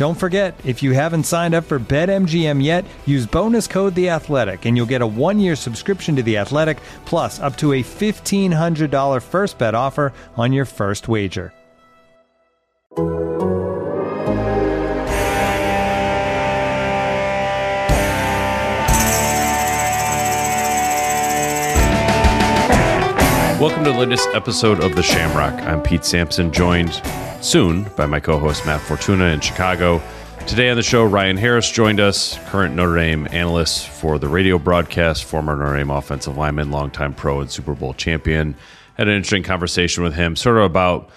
Don't forget, if you haven't signed up for BetMGM yet, use bonus code The Athletic, and you'll get a one-year subscription to The Athletic, plus up to a fifteen hundred dollar first bet offer on your first wager. Welcome to the latest episode of The Shamrock. I'm Pete Sampson, joined soon by my co host Matt Fortuna in Chicago. Today on the show, Ryan Harris joined us, current Notre Dame analyst for the radio broadcast, former Notre Dame offensive lineman, longtime pro and Super Bowl champion. Had an interesting conversation with him, sort of about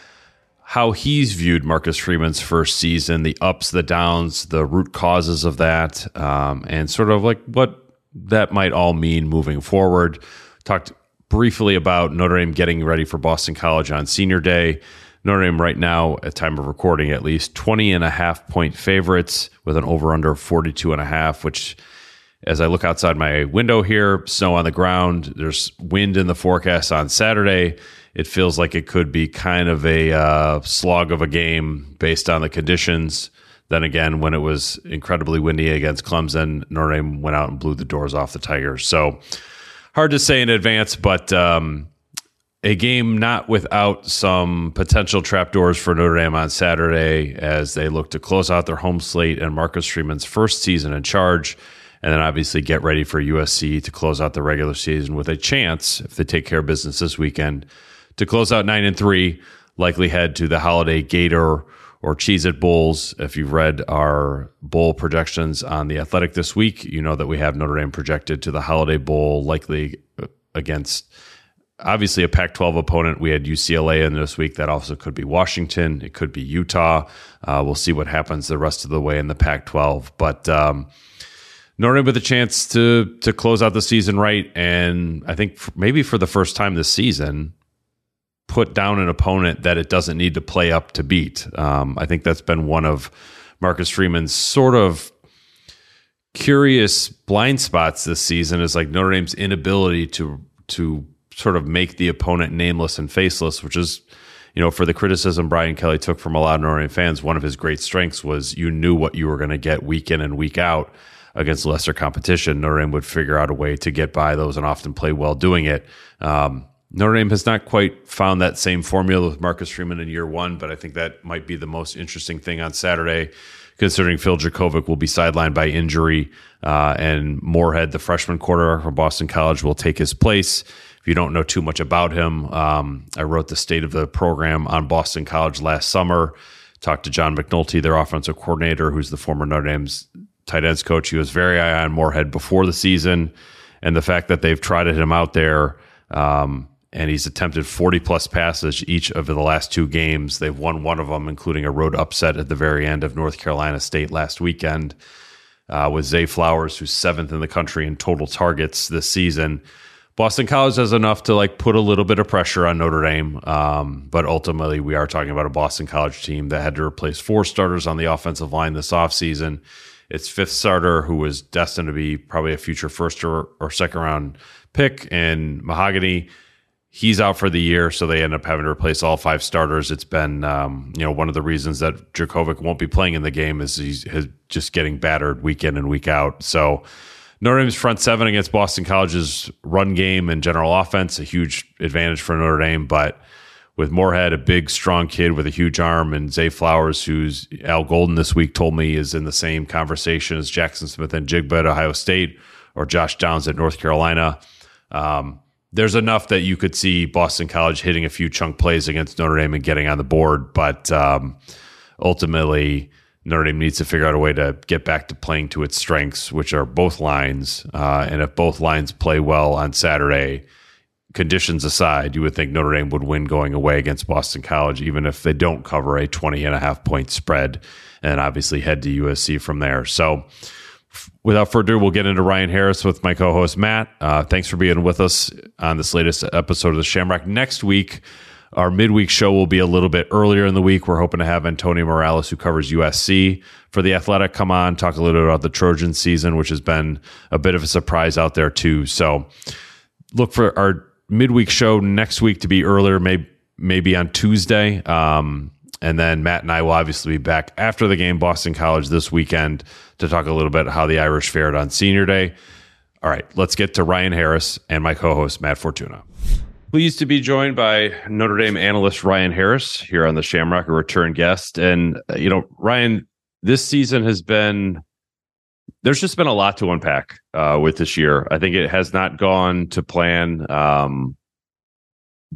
how he's viewed Marcus Freeman's first season, the ups, the downs, the root causes of that, um, and sort of like what that might all mean moving forward. Talked briefly about Notre Dame getting ready for Boston College on senior day. Notre Dame right now, at time of recording at least, 20 and a half point favorites with an over under 42 and a half, which as I look outside my window here, snow on the ground, there's wind in the forecast on Saturday. It feels like it could be kind of a uh, slog of a game based on the conditions. Then again, when it was incredibly windy against Clemson, Notre Dame went out and blew the doors off the Tigers. So, hard to say in advance, but um, a game not without some potential trapdoors for Notre Dame on Saturday as they look to close out their home slate and Marcus Freeman's first season in charge. And then obviously get ready for USC to close out the regular season with a chance, if they take care of business this weekend, to close out nine and three, likely head to the holiday Gator or Cheez It Bowls. If you've read our bowl projections on the athletic this week, you know that we have Notre Dame projected to the holiday bowl, likely uh, against obviously a Pac 12 opponent. We had UCLA in this week. That also could be Washington. It could be Utah. Uh, we'll see what happens the rest of the way in the Pac 12. But um, Notre Dame with a chance to to close out the season right, and I think maybe for the first time this season, put down an opponent that it doesn't need to play up to beat. Um, I think that's been one of Marcus Freeman's sort of curious blind spots this season is like Notre Dame's inability to to sort of make the opponent nameless and faceless, which is, you know, for the criticism Brian Kelly took from a lot of Notre Dame fans, one of his great strengths was you knew what you were going to get week in and week out against lesser competition. Notre Dame would figure out a way to get by those and often play well doing it. Um, Notre Dame has not quite found that same formula with Marcus Freeman in year one, but I think that might be the most interesting thing on Saturday, considering Phil Jurkovec will be sidelined by injury, uh, and Morehead, the freshman quarterback from Boston College, will take his place. If you don't know too much about him, um, I wrote the state of the program on Boston College last summer. Talked to John McNulty, their offensive coordinator, who's the former Notre Dame's tight ends coach. He was very high on Morehead before the season, and the fact that they've trotted him out there. Um, and he's attempted 40 plus passes each of the last two games. They've won one of them, including a road upset at the very end of North Carolina State last weekend uh, with Zay Flowers, who's seventh in the country in total targets this season. Boston College has enough to like put a little bit of pressure on Notre Dame, um, but ultimately we are talking about a Boston College team that had to replace four starters on the offensive line this offseason. Its fifth starter, who was destined to be probably a future first or, or second round pick, and Mahogany, he's out for the year, so they end up having to replace all five starters. It's been, um, you know, one of the reasons that Jurkovec won't be playing in the game is he's, he's just getting battered week in and week out. So Notre Dame's front seven against Boston College's run game and general offense, a huge advantage for Notre Dame. But with Morehead, a big, strong kid with a huge arm, and Zay Flowers, who's Al Golden this week told me is in the same conversation as Jackson Smith-Njigba at Ohio State or Josh Downs at North Carolina. Um, there's enough that you could see Boston College hitting a few chunk plays against Notre Dame and getting on the board, but um, ultimately Notre Dame needs to figure out a way to get back to playing to its strengths, which are both lines. Uh, and if both lines play well on Saturday, conditions aside, you would think Notre Dame would win going away against Boston College, even if they don't cover a 20 and a half point spread, and obviously head to USC from there. So, without further ado, we'll get into Ryan Harris with my co host, Matt. Uh, thanks for being with us on this latest episode of the Shamrock. Next week, our midweek show will be a little bit earlier in the week. We're hoping to have Antonio Morales, who covers USC for the Athletic, come on, talk a little bit about the Trojan season, which has been a bit of a surprise out there, too. So look for our midweek show next week to be earlier, maybe, maybe on Tuesday. Um, and then Matt and I will obviously be back after the game, Boston College, this weekend to talk a little bit how the Irish fared on senior day. All right, let's get to Ryan Harris and my co host, Matt Fortuna. Pleased to be joined by Notre Dame analyst Ryan Harris here on the Shamrock, a return guest. And, uh, you know, Ryan, this season has been, there's just been a lot to unpack uh, with this year. I think it has not gone to plan. Um,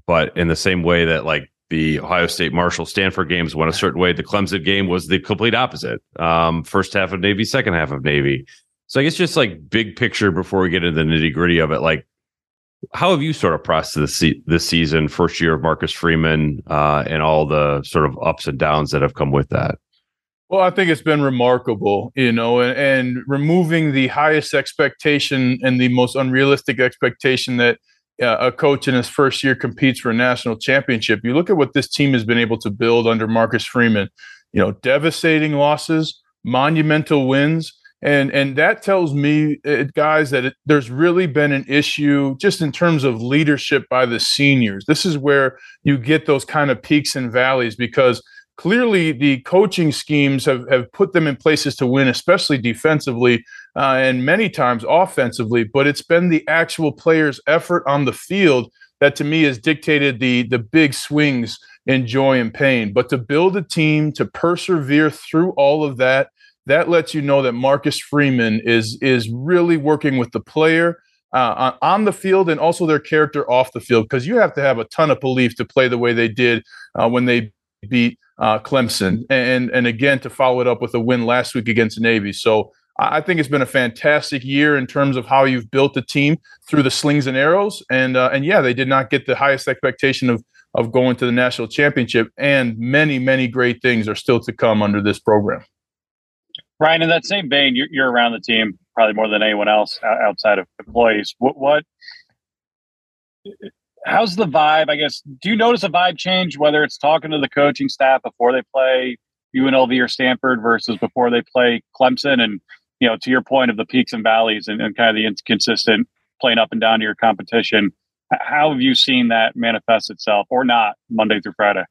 but in the same way that, like, the Ohio State Marshall Stanford games went a certain way, the Clemson game was the complete opposite. Um, first half of Navy, second half of Navy. So I guess just like big picture before we get into the nitty gritty of it, like how have you sort of processed this, this season, first year of Marcus Freeman, uh, and all the sort of ups and downs that have come with that? Well, I think it's been remarkable, you know, and, and removing the highest expectation and the most unrealistic expectation that uh, a coach in his first year competes for a national championship. You look at what this team has been able to build under Marcus Freeman, you know, devastating losses, monumental wins, and and that tells me uh, guys that it, there's really been an issue just in terms of leadership by the seniors. This is where you get those kind of peaks and valleys because clearly the coaching schemes have, have put them in places to win especially defensively uh, and many times offensively but it's been the actual players effort on the field that to me has dictated the the big swings in joy and pain. But to build a team to persevere through all of that that lets you know that Marcus Freeman is is really working with the player uh, on the field and also their character off the field because you have to have a ton of belief to play the way they did uh, when they beat uh, Clemson and and again to follow it up with a win last week against Navy. So I think it's been a fantastic year in terms of how you've built the team through the slings and arrows and uh, and yeah they did not get the highest expectation of of going to the national championship and many many great things are still to come under this program. Ryan, in that same vein, you're, you're around the team probably more than anyone else outside of employees. What, what, how's the vibe? I guess, do you notice a vibe change, whether it's talking to the coaching staff before they play UNLV or Stanford versus before they play Clemson? And, you know, to your point of the peaks and valleys and, and kind of the inconsistent playing up and down to your competition, how have you seen that manifest itself or not Monday through Friday?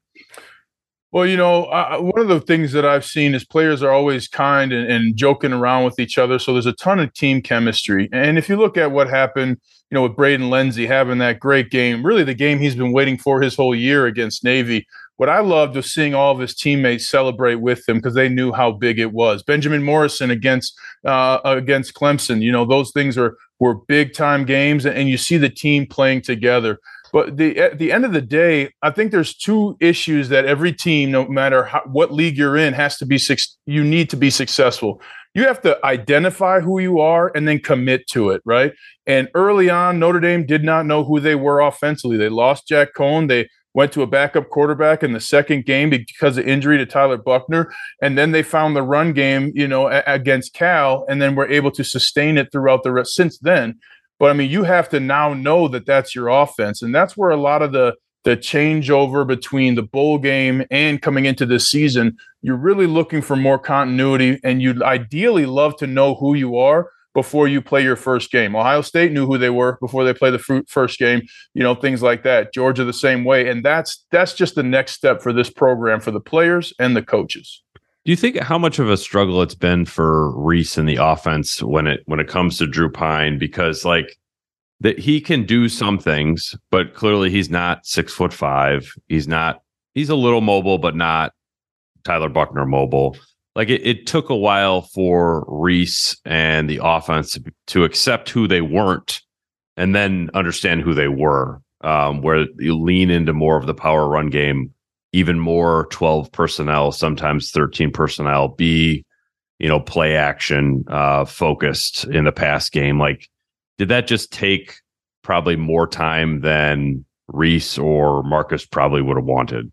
Well, you know, one of the things that I've seen is players are always kind and, and, joking around with each other. So there's a ton of team chemistry. And if you look at what happened, you know, with Braden Lenzy having that great game, really the game he's been waiting for his whole year against Navy. What I loved was seeing all of his teammates celebrate with him because they knew how big it was. Benjamin Morrison against uh, against Clemson, you know, those things are were big time games, and you see the team playing together. But the, at the end of the day, I think there's two issues that every team, no matter how, what league you're in, has to be. You need to be successful. You have to identify who you are and then commit to it, right? And early on, Notre Dame did not know who they were offensively. They lost Jack Coan. They went to a backup quarterback in the second game because of injury to Tyler Buchner, and then they found the run game, you know, against Cal, and then were able to sustain it throughout the rest. Since then, but I mean, you have to now know that that's your offense, and that's where a lot of the the changeover between the bowl game and coming into this season, you're really looking for more continuity, and you'd ideally love to know who you are before you play your first game. Ohio State knew who they were before they play the first game, you know, things like that. Georgia the same way, and that's that's just the next step for this program for the players and the coaches. Do you think how much of a struggle it's been for Reese in the offense when it when it comes to Drew Pyne Because like that he can do some things, but clearly he's not six foot five. He's not. He's a little mobile, but not Tyler Buchner mobile. Like it, it took a while for Reese and the offense to accept who they weren't, and then understand who they were. Um, where you lean into more of the power run game, even more twelve personnel, sometimes thirteen personnel. Be you know play action uh, focused in the pass game, like did that just take probably more time than Reese or Marcus probably would have wanted?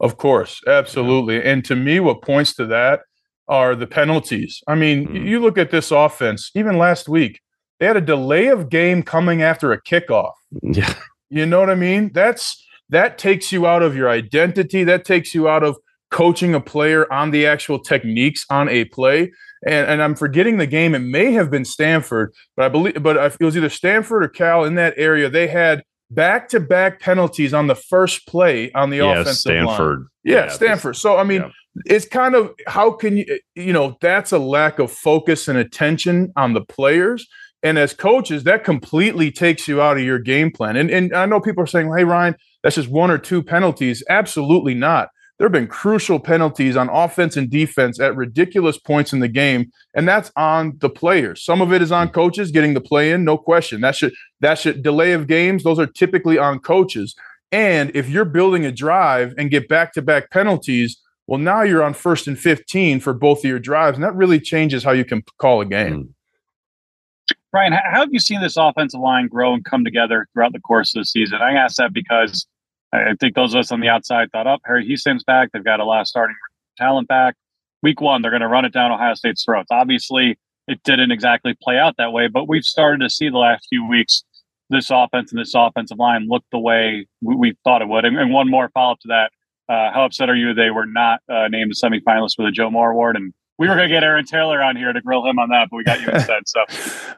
Of course, absolutely. Yeah. And to me, what points to that are the penalties. I mean, mm. you look at this offense, even last week, they had a delay of game coming after a kickoff. Yeah. You know what I mean? That's that takes you out of your identity. That takes you out of coaching a player on the actual techniques on a play and, and I'm forgetting the game. It may have been Stanford, but I believe, but it was either Stanford or Cal in that area. They had back to back penalties on the first play on the yeah, offensive Stanford. line. Yeah, yeah Stanford. So I mean, yeah. It's kind of how can you you know that's a lack of focus and attention on the players. And as coaches, that completely takes you out of your game plan. And and I know people are saying, "Hey, Ryan, that's just one or two penalties." Absolutely not there have been crucial penalties on offense and defense at ridiculous points in the game, and that's on the players. Some of it is on coaches getting the play in, no question. That should that should delay of games. Those are typically on coaches. And if you're building a drive and get back to back penalties, well, now you're on first and 15 for both of your drives, and that really changes how you can call a game. Hmm. Brian, how have you seen this offensive line grow and come together throughout the course of the season? I ask that because I think those of us on the outside thought, up oh, Harry Hiestand's back. They've got a lot of starting talent back. Week one, they're going to run it down Ohio State's throats. Obviously, it didn't exactly play out that way, but we've started to see the last few weeks this offense and this offensive line look the way we, we thought it would. And, and, one more follow up to that: uh, How upset are you they were not uh, named a semifinalist for the Joe Moore Award? And we were going to get Aaron Taylor on here to grill him on that, but we got you instead. So,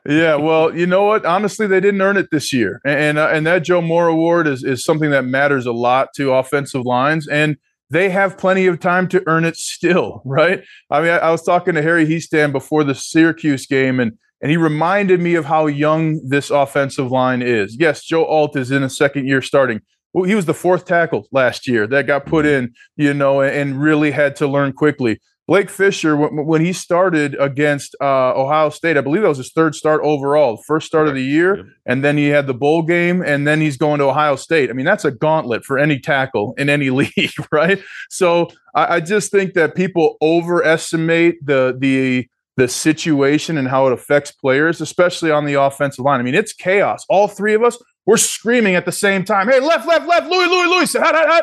yeah, well, you know what? Honestly, they didn't earn it this year, and and, uh, and that Joe Moore Award is is something that matters a lot to offensive lines, and they have plenty of time to earn it still, right? I mean, I, I was talking to Harry Hiestand before the Syracuse game, and and he reminded me of how young this offensive line is. Yes, Joe Alt is in a second year starting. Well, he was the fourth tackle last year that got put in, you know, and really had to learn quickly. Blake Fisher, when he started against uh, Ohio State, I believe that was his third start overall, first start right. of the year, yep. and then he had the bowl game, and then he's going to Ohio State. I mean, that's a gauntlet for any tackle in any league, right? So I, I just think that people overestimate the the the situation and how it affects players, especially on the offensive line. I mean, it's chaos. All three of us, we're screaming at the same time. Hey, left, left, left, Louis, Louis, Louis.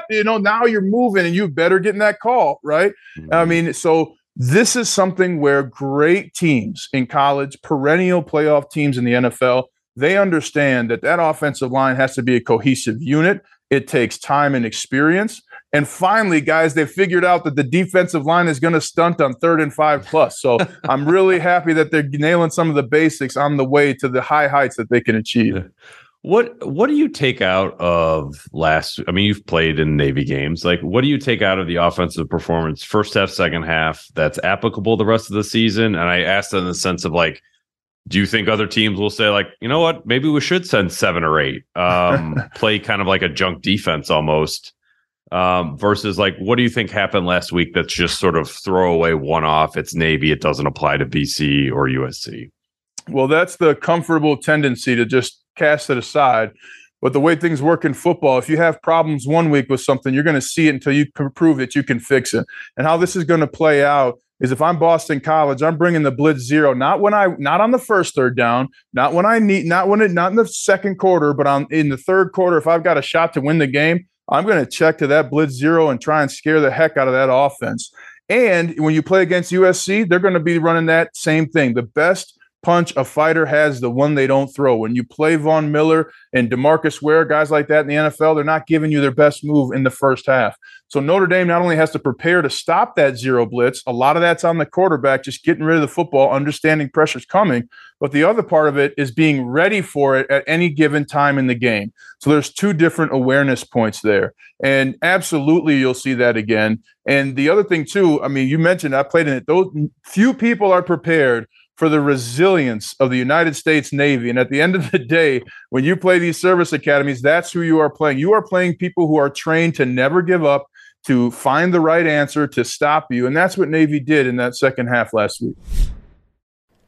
You know, now you're moving and you better get in that call, right? Mm-hmm. I mean, so this is something where great teams in college, perennial playoff teams in the NFL, they understand that that offensive line has to be a cohesive unit. It takes time and experience. And finally, guys, they figured out that the defensive line is going to stunt on third and five plus. So I'm really happy that they're nailing some of the basics on the way to the high heights that they can achieve. What what do you take out of last? I mean, you've played in Navy games. Like, what do you take out of the offensive performance, first half, second half, that's applicable the rest of the season? And I asked in the sense of like, do you think other teams will say like, you know what, maybe we should send seven or eight, um, play kind of like a junk defense almost, um, versus like, what do you think happened last week? That's just sort of throwaway one off. It's Navy. It doesn't apply to BC or USC. Well, that's the comfortable tendency to just cast it aside. But the way things work in football, if you have problems one week with something, you're going to see it until you prove that you can fix it. And how this is going to play out is if I'm Boston College, I'm bringing the blitz zero, not when I, not on the first third down, not when I need, not when it, not in the second quarter, but on in the third quarter. If I've got a shot to win the game, I'm going to check to that blitz zero and try and scare the heck out of that offense. And when you play against USC, they're going to be running that same thing. The best punch a fighter has, the one they don't throw. When you play Von Miller and Demarcus Ware, guys like that in the NFL, they're not giving you their best move in the first half. So Notre Dame not only has to prepare to stop that zero blitz, a lot of that's on the quarterback, just getting rid of the football, understanding pressure's coming. But the other part of it is being ready for it at any given time in the game. So there's two different awareness points there. And absolutely you'll see that again. And the other thing too, I mean, you mentioned I played in it. Those few people are prepared for the resilience of the United States Navy. And at the end of the day, when you play these service academies, that's who you are playing. You are playing people who are trained to never give up, to find the right answer, to stop you. And that's what Navy did in that second half last week.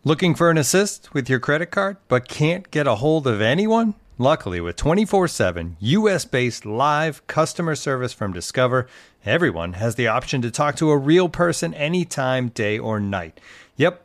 Looking for an assist with your credit card, but can't get a hold of anyone? Luckily, with 24 7 US based live customer service from Discover, everyone has the option to talk to a real person anytime, day or night. Yep,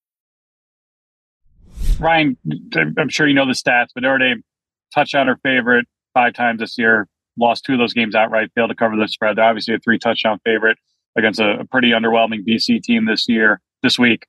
Ryan, I'm sure you know the stats, but Notre Dame touchdown or favorite five times this year, lost two of those games outright, failed to cover the spread. They're obviously a three touchdown favorite against a, a pretty underwhelming BC team this year, this week.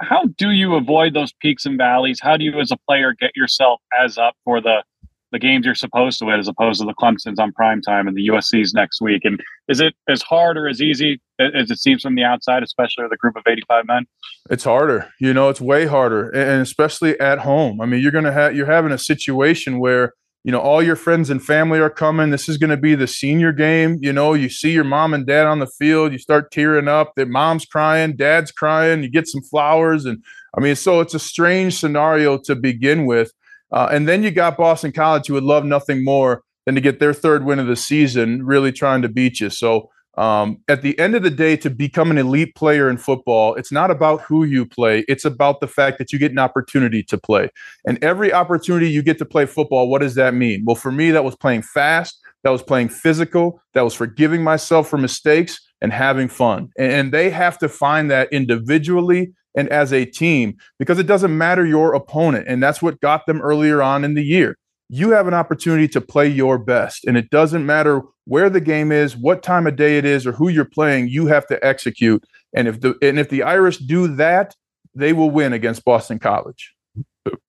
How do you avoid those peaks and valleys? How do you, as a player, get yourself as up for the the games you're supposed to win as opposed to the Clemson's on prime time and the USC's next week? And is it as hard or as easy as it seems from the outside, especially with a group of 85 men? It's harder. You know, it's way harder. And especially at home. I mean, you're going to have, you're having a situation where, you know, all your friends and family are coming. This is going to be the senior game. You know, you see your mom and dad on the field, you start tearing up. That mom's crying, dad's crying, you get some flowers. And I mean, so it's a strange scenario to begin with. Uh, and then you got Boston College, who would love nothing more than to get their third win of the season, really trying to beat you. So um, at the end of the day, to become an elite player in football, it's not about who you play. It's about the fact that you get an opportunity to play. And every opportunity you get to play football, what does that mean? Well, for me, that was playing fast, that was playing physical, that was forgiving myself for mistakes and having fun. And, and they have to find that individually and as a team because it doesn't matter your opponent. And that's what got them earlier on in the year. You have an opportunity to play your best, and it doesn't matter where the game is, what time of day it is, or who you're playing. You have to execute, and if the and if the Irish do that, they will win against Boston College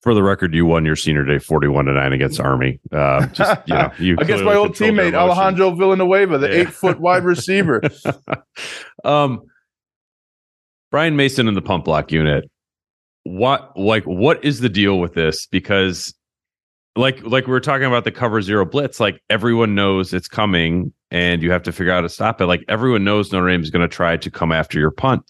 for the record, you won your senior day forty-one to nine against Army. Uh, just, you know, you against my old teammate Alejandro Villanueva, the yeah. eight-foot wide receiver. um, Brian Mason in the punt block unit. What like what is the deal with this? Because like like we were talking about the cover zero blitz, like everyone knows it's coming and you have to figure out how to stop it. Like everyone knows Notre Dame is going to try to come after your punt.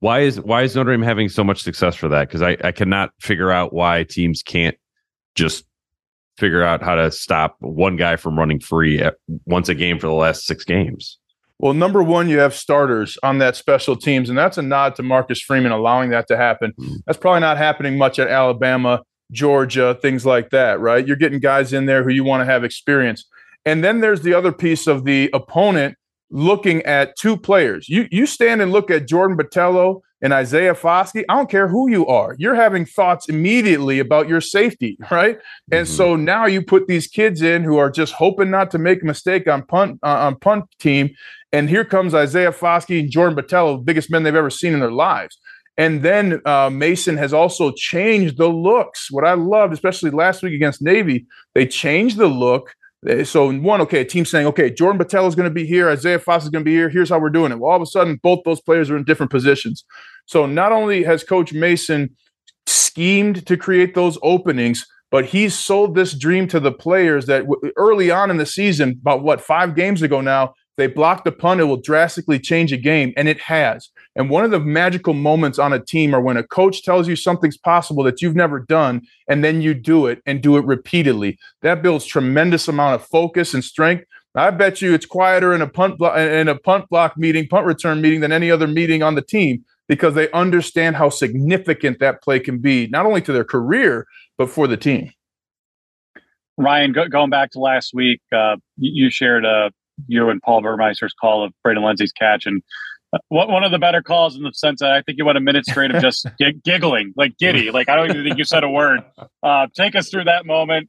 Why is why is Notre Dame having so much success for that? Because I, I cannot figure out why teams can't just figure out how to stop one guy from running free at, once a game for the last six games. Well, number one, you have starters on that special teams, and that's a nod to Marcus Freeman allowing that to happen. Mm. That's probably not happening much at Alabama, Georgia, things like that, right? You're getting guys in there who you want to have experience. And then there's the other piece of the opponent looking at two players. You you stand and look at Jordan Botelho and Isaiah Foskey. I don't care who you are. You're having thoughts immediately about your safety, right? Mm-hmm. And so now you put these kids in who are just hoping not to make a mistake on punt uh, on punt team, and here comes Isaiah Foskey and Jordan Botelho, the biggest men they've ever seen in their lives. And then uh, Mason has also changed the looks. What I loved, especially last week against Navy, they changed the look. So one, okay, team saying, okay, Jordan Botelho is going to be here, Isaiah Foss is going to be here. Here's how we're doing it. Well, all of a sudden, both those players are in different positions. So not only has Coach Mason schemed to create those openings, but he's sold this dream to the players that early on in the season, about what five games ago now, they block the punt, it will drastically change a game. And it has. And one of the magical moments on a team are when a coach tells you something's possible that you've never done, and then you do it and do it repeatedly. That builds tremendous amount of focus and strength. I bet you it's quieter in a punt blo- in a punt block meeting, punt return meeting than any other meeting on the team because they understand how significant that play can be, not only to their career but for the team. Ryan, go, going back to last week, uh, you shared uh, you and Paul Burmeister's call of Braden Lenzy's catch, and one of the better calls in the sense that I think you went a minute straight of just g- giggling, like giddy. Like I don't even think you said a word. Uh, take us through that moment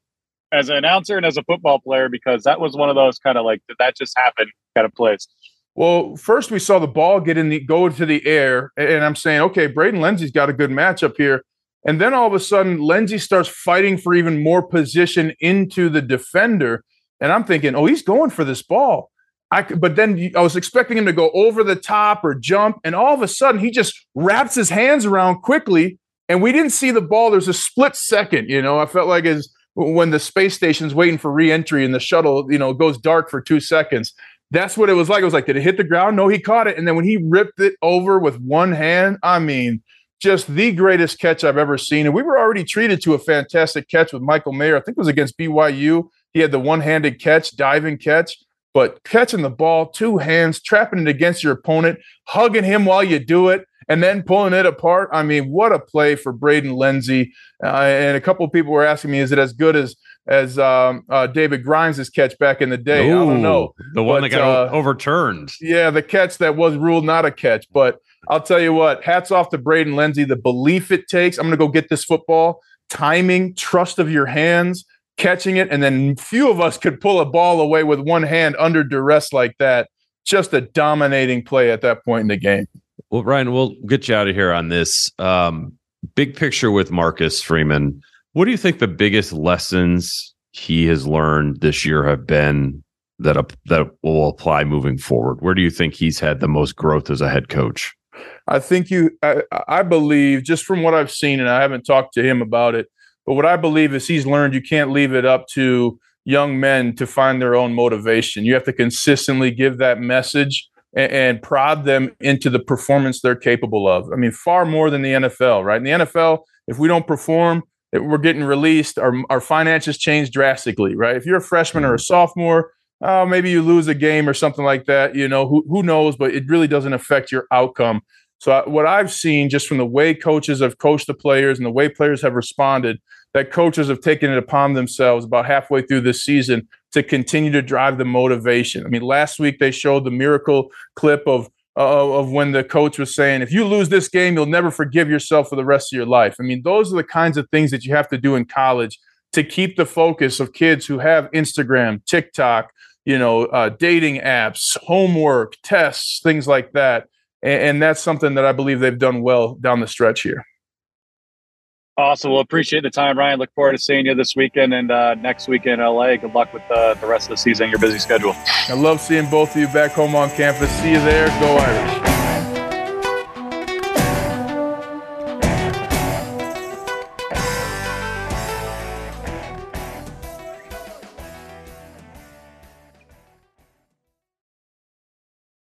as an announcer and as a football player, because that was one of those kind of like did that just happen kind of plays. Well, first we saw the ball get in the go into the air, and I'm saying, okay, Braden Lenzy's got a good matchup here. And then all of a sudden, Lenzy starts fighting for even more position into the defender. And I'm thinking, oh, he's going for this ball. I, but then I was expecting him to go over the top or jump. And all of a sudden, he just wraps his hands around quickly. And we didn't see the ball. There's a split second. You know, I felt like as when the space station's waiting for reentry and the shuttle, you know, goes dark for two seconds. That's what it was like. It was like, did it hit the ground? No, he caught it. And then when he ripped it over with one hand, I mean, just the greatest catch I've ever seen. And we were already treated to a fantastic catch with Michael Mayer. I think it was against BYU. He had the one handed catch, diving catch, but catching the ball, two hands, trapping it against your opponent, hugging him while you do it, and then pulling it apart. I mean, what a play for Braden Lenzy. Uh, and a couple of people were asking me, is it as good as as um, uh, David Grimes' catch back in the day? Ooh, I don't know. The one but, that got uh, overturned. Yeah, the catch that was ruled not a catch. But I'll tell you what, hats off to Braden Lenzy, the belief it takes. I'm going to go get this football, timing, trust of your hands, catching it. And then few of us could pull a ball away with one hand under duress like that. Just a dominating play at that point in the game. Well, Ryan, we'll get you out of here on this. Um, big picture with Marcus Freeman. What do you think the biggest lessons he has learned this year have been that uh, that will apply moving forward? Where do you think he's had the most growth as a head coach? I think you, I, I, believe, just from what I've seen, and I haven't talked to him about it, but what I believe is he's learned you can't leave it up to young men to find their own motivation. You have to consistently give that message and, and prod them into the performance they're capable of. I mean, far more than the NFL, right? In the NFL, if we don't perform, we're getting released, our, our finances change drastically, right? If you're a freshman or a sophomore, uh, maybe you lose a game or something like that. You know, who, who knows? But it really doesn't affect your outcome. So, what I've seen just from the way coaches have coached the players and the way players have responded, that coaches have taken it upon themselves about halfway through this season to continue to drive the motivation. I mean, last week they showed the miracle clip of uh, of when the coach was saying, if you lose this game, you'll never forgive yourself for the rest of your life. I mean, those are the kinds of things that you have to do in college to keep the focus of kids who have Instagram, TikTok, you know, uh, dating apps, homework, tests, things like that. And, and that's something that I believe they've done well down the stretch here. Awesome. Well, appreciate the time, Ryan. Look forward to seeing you this weekend and uh, next week in LA. Good luck with uh, the rest of the season, your busy schedule. I love seeing both of you back home on campus. See you there. Go Irish.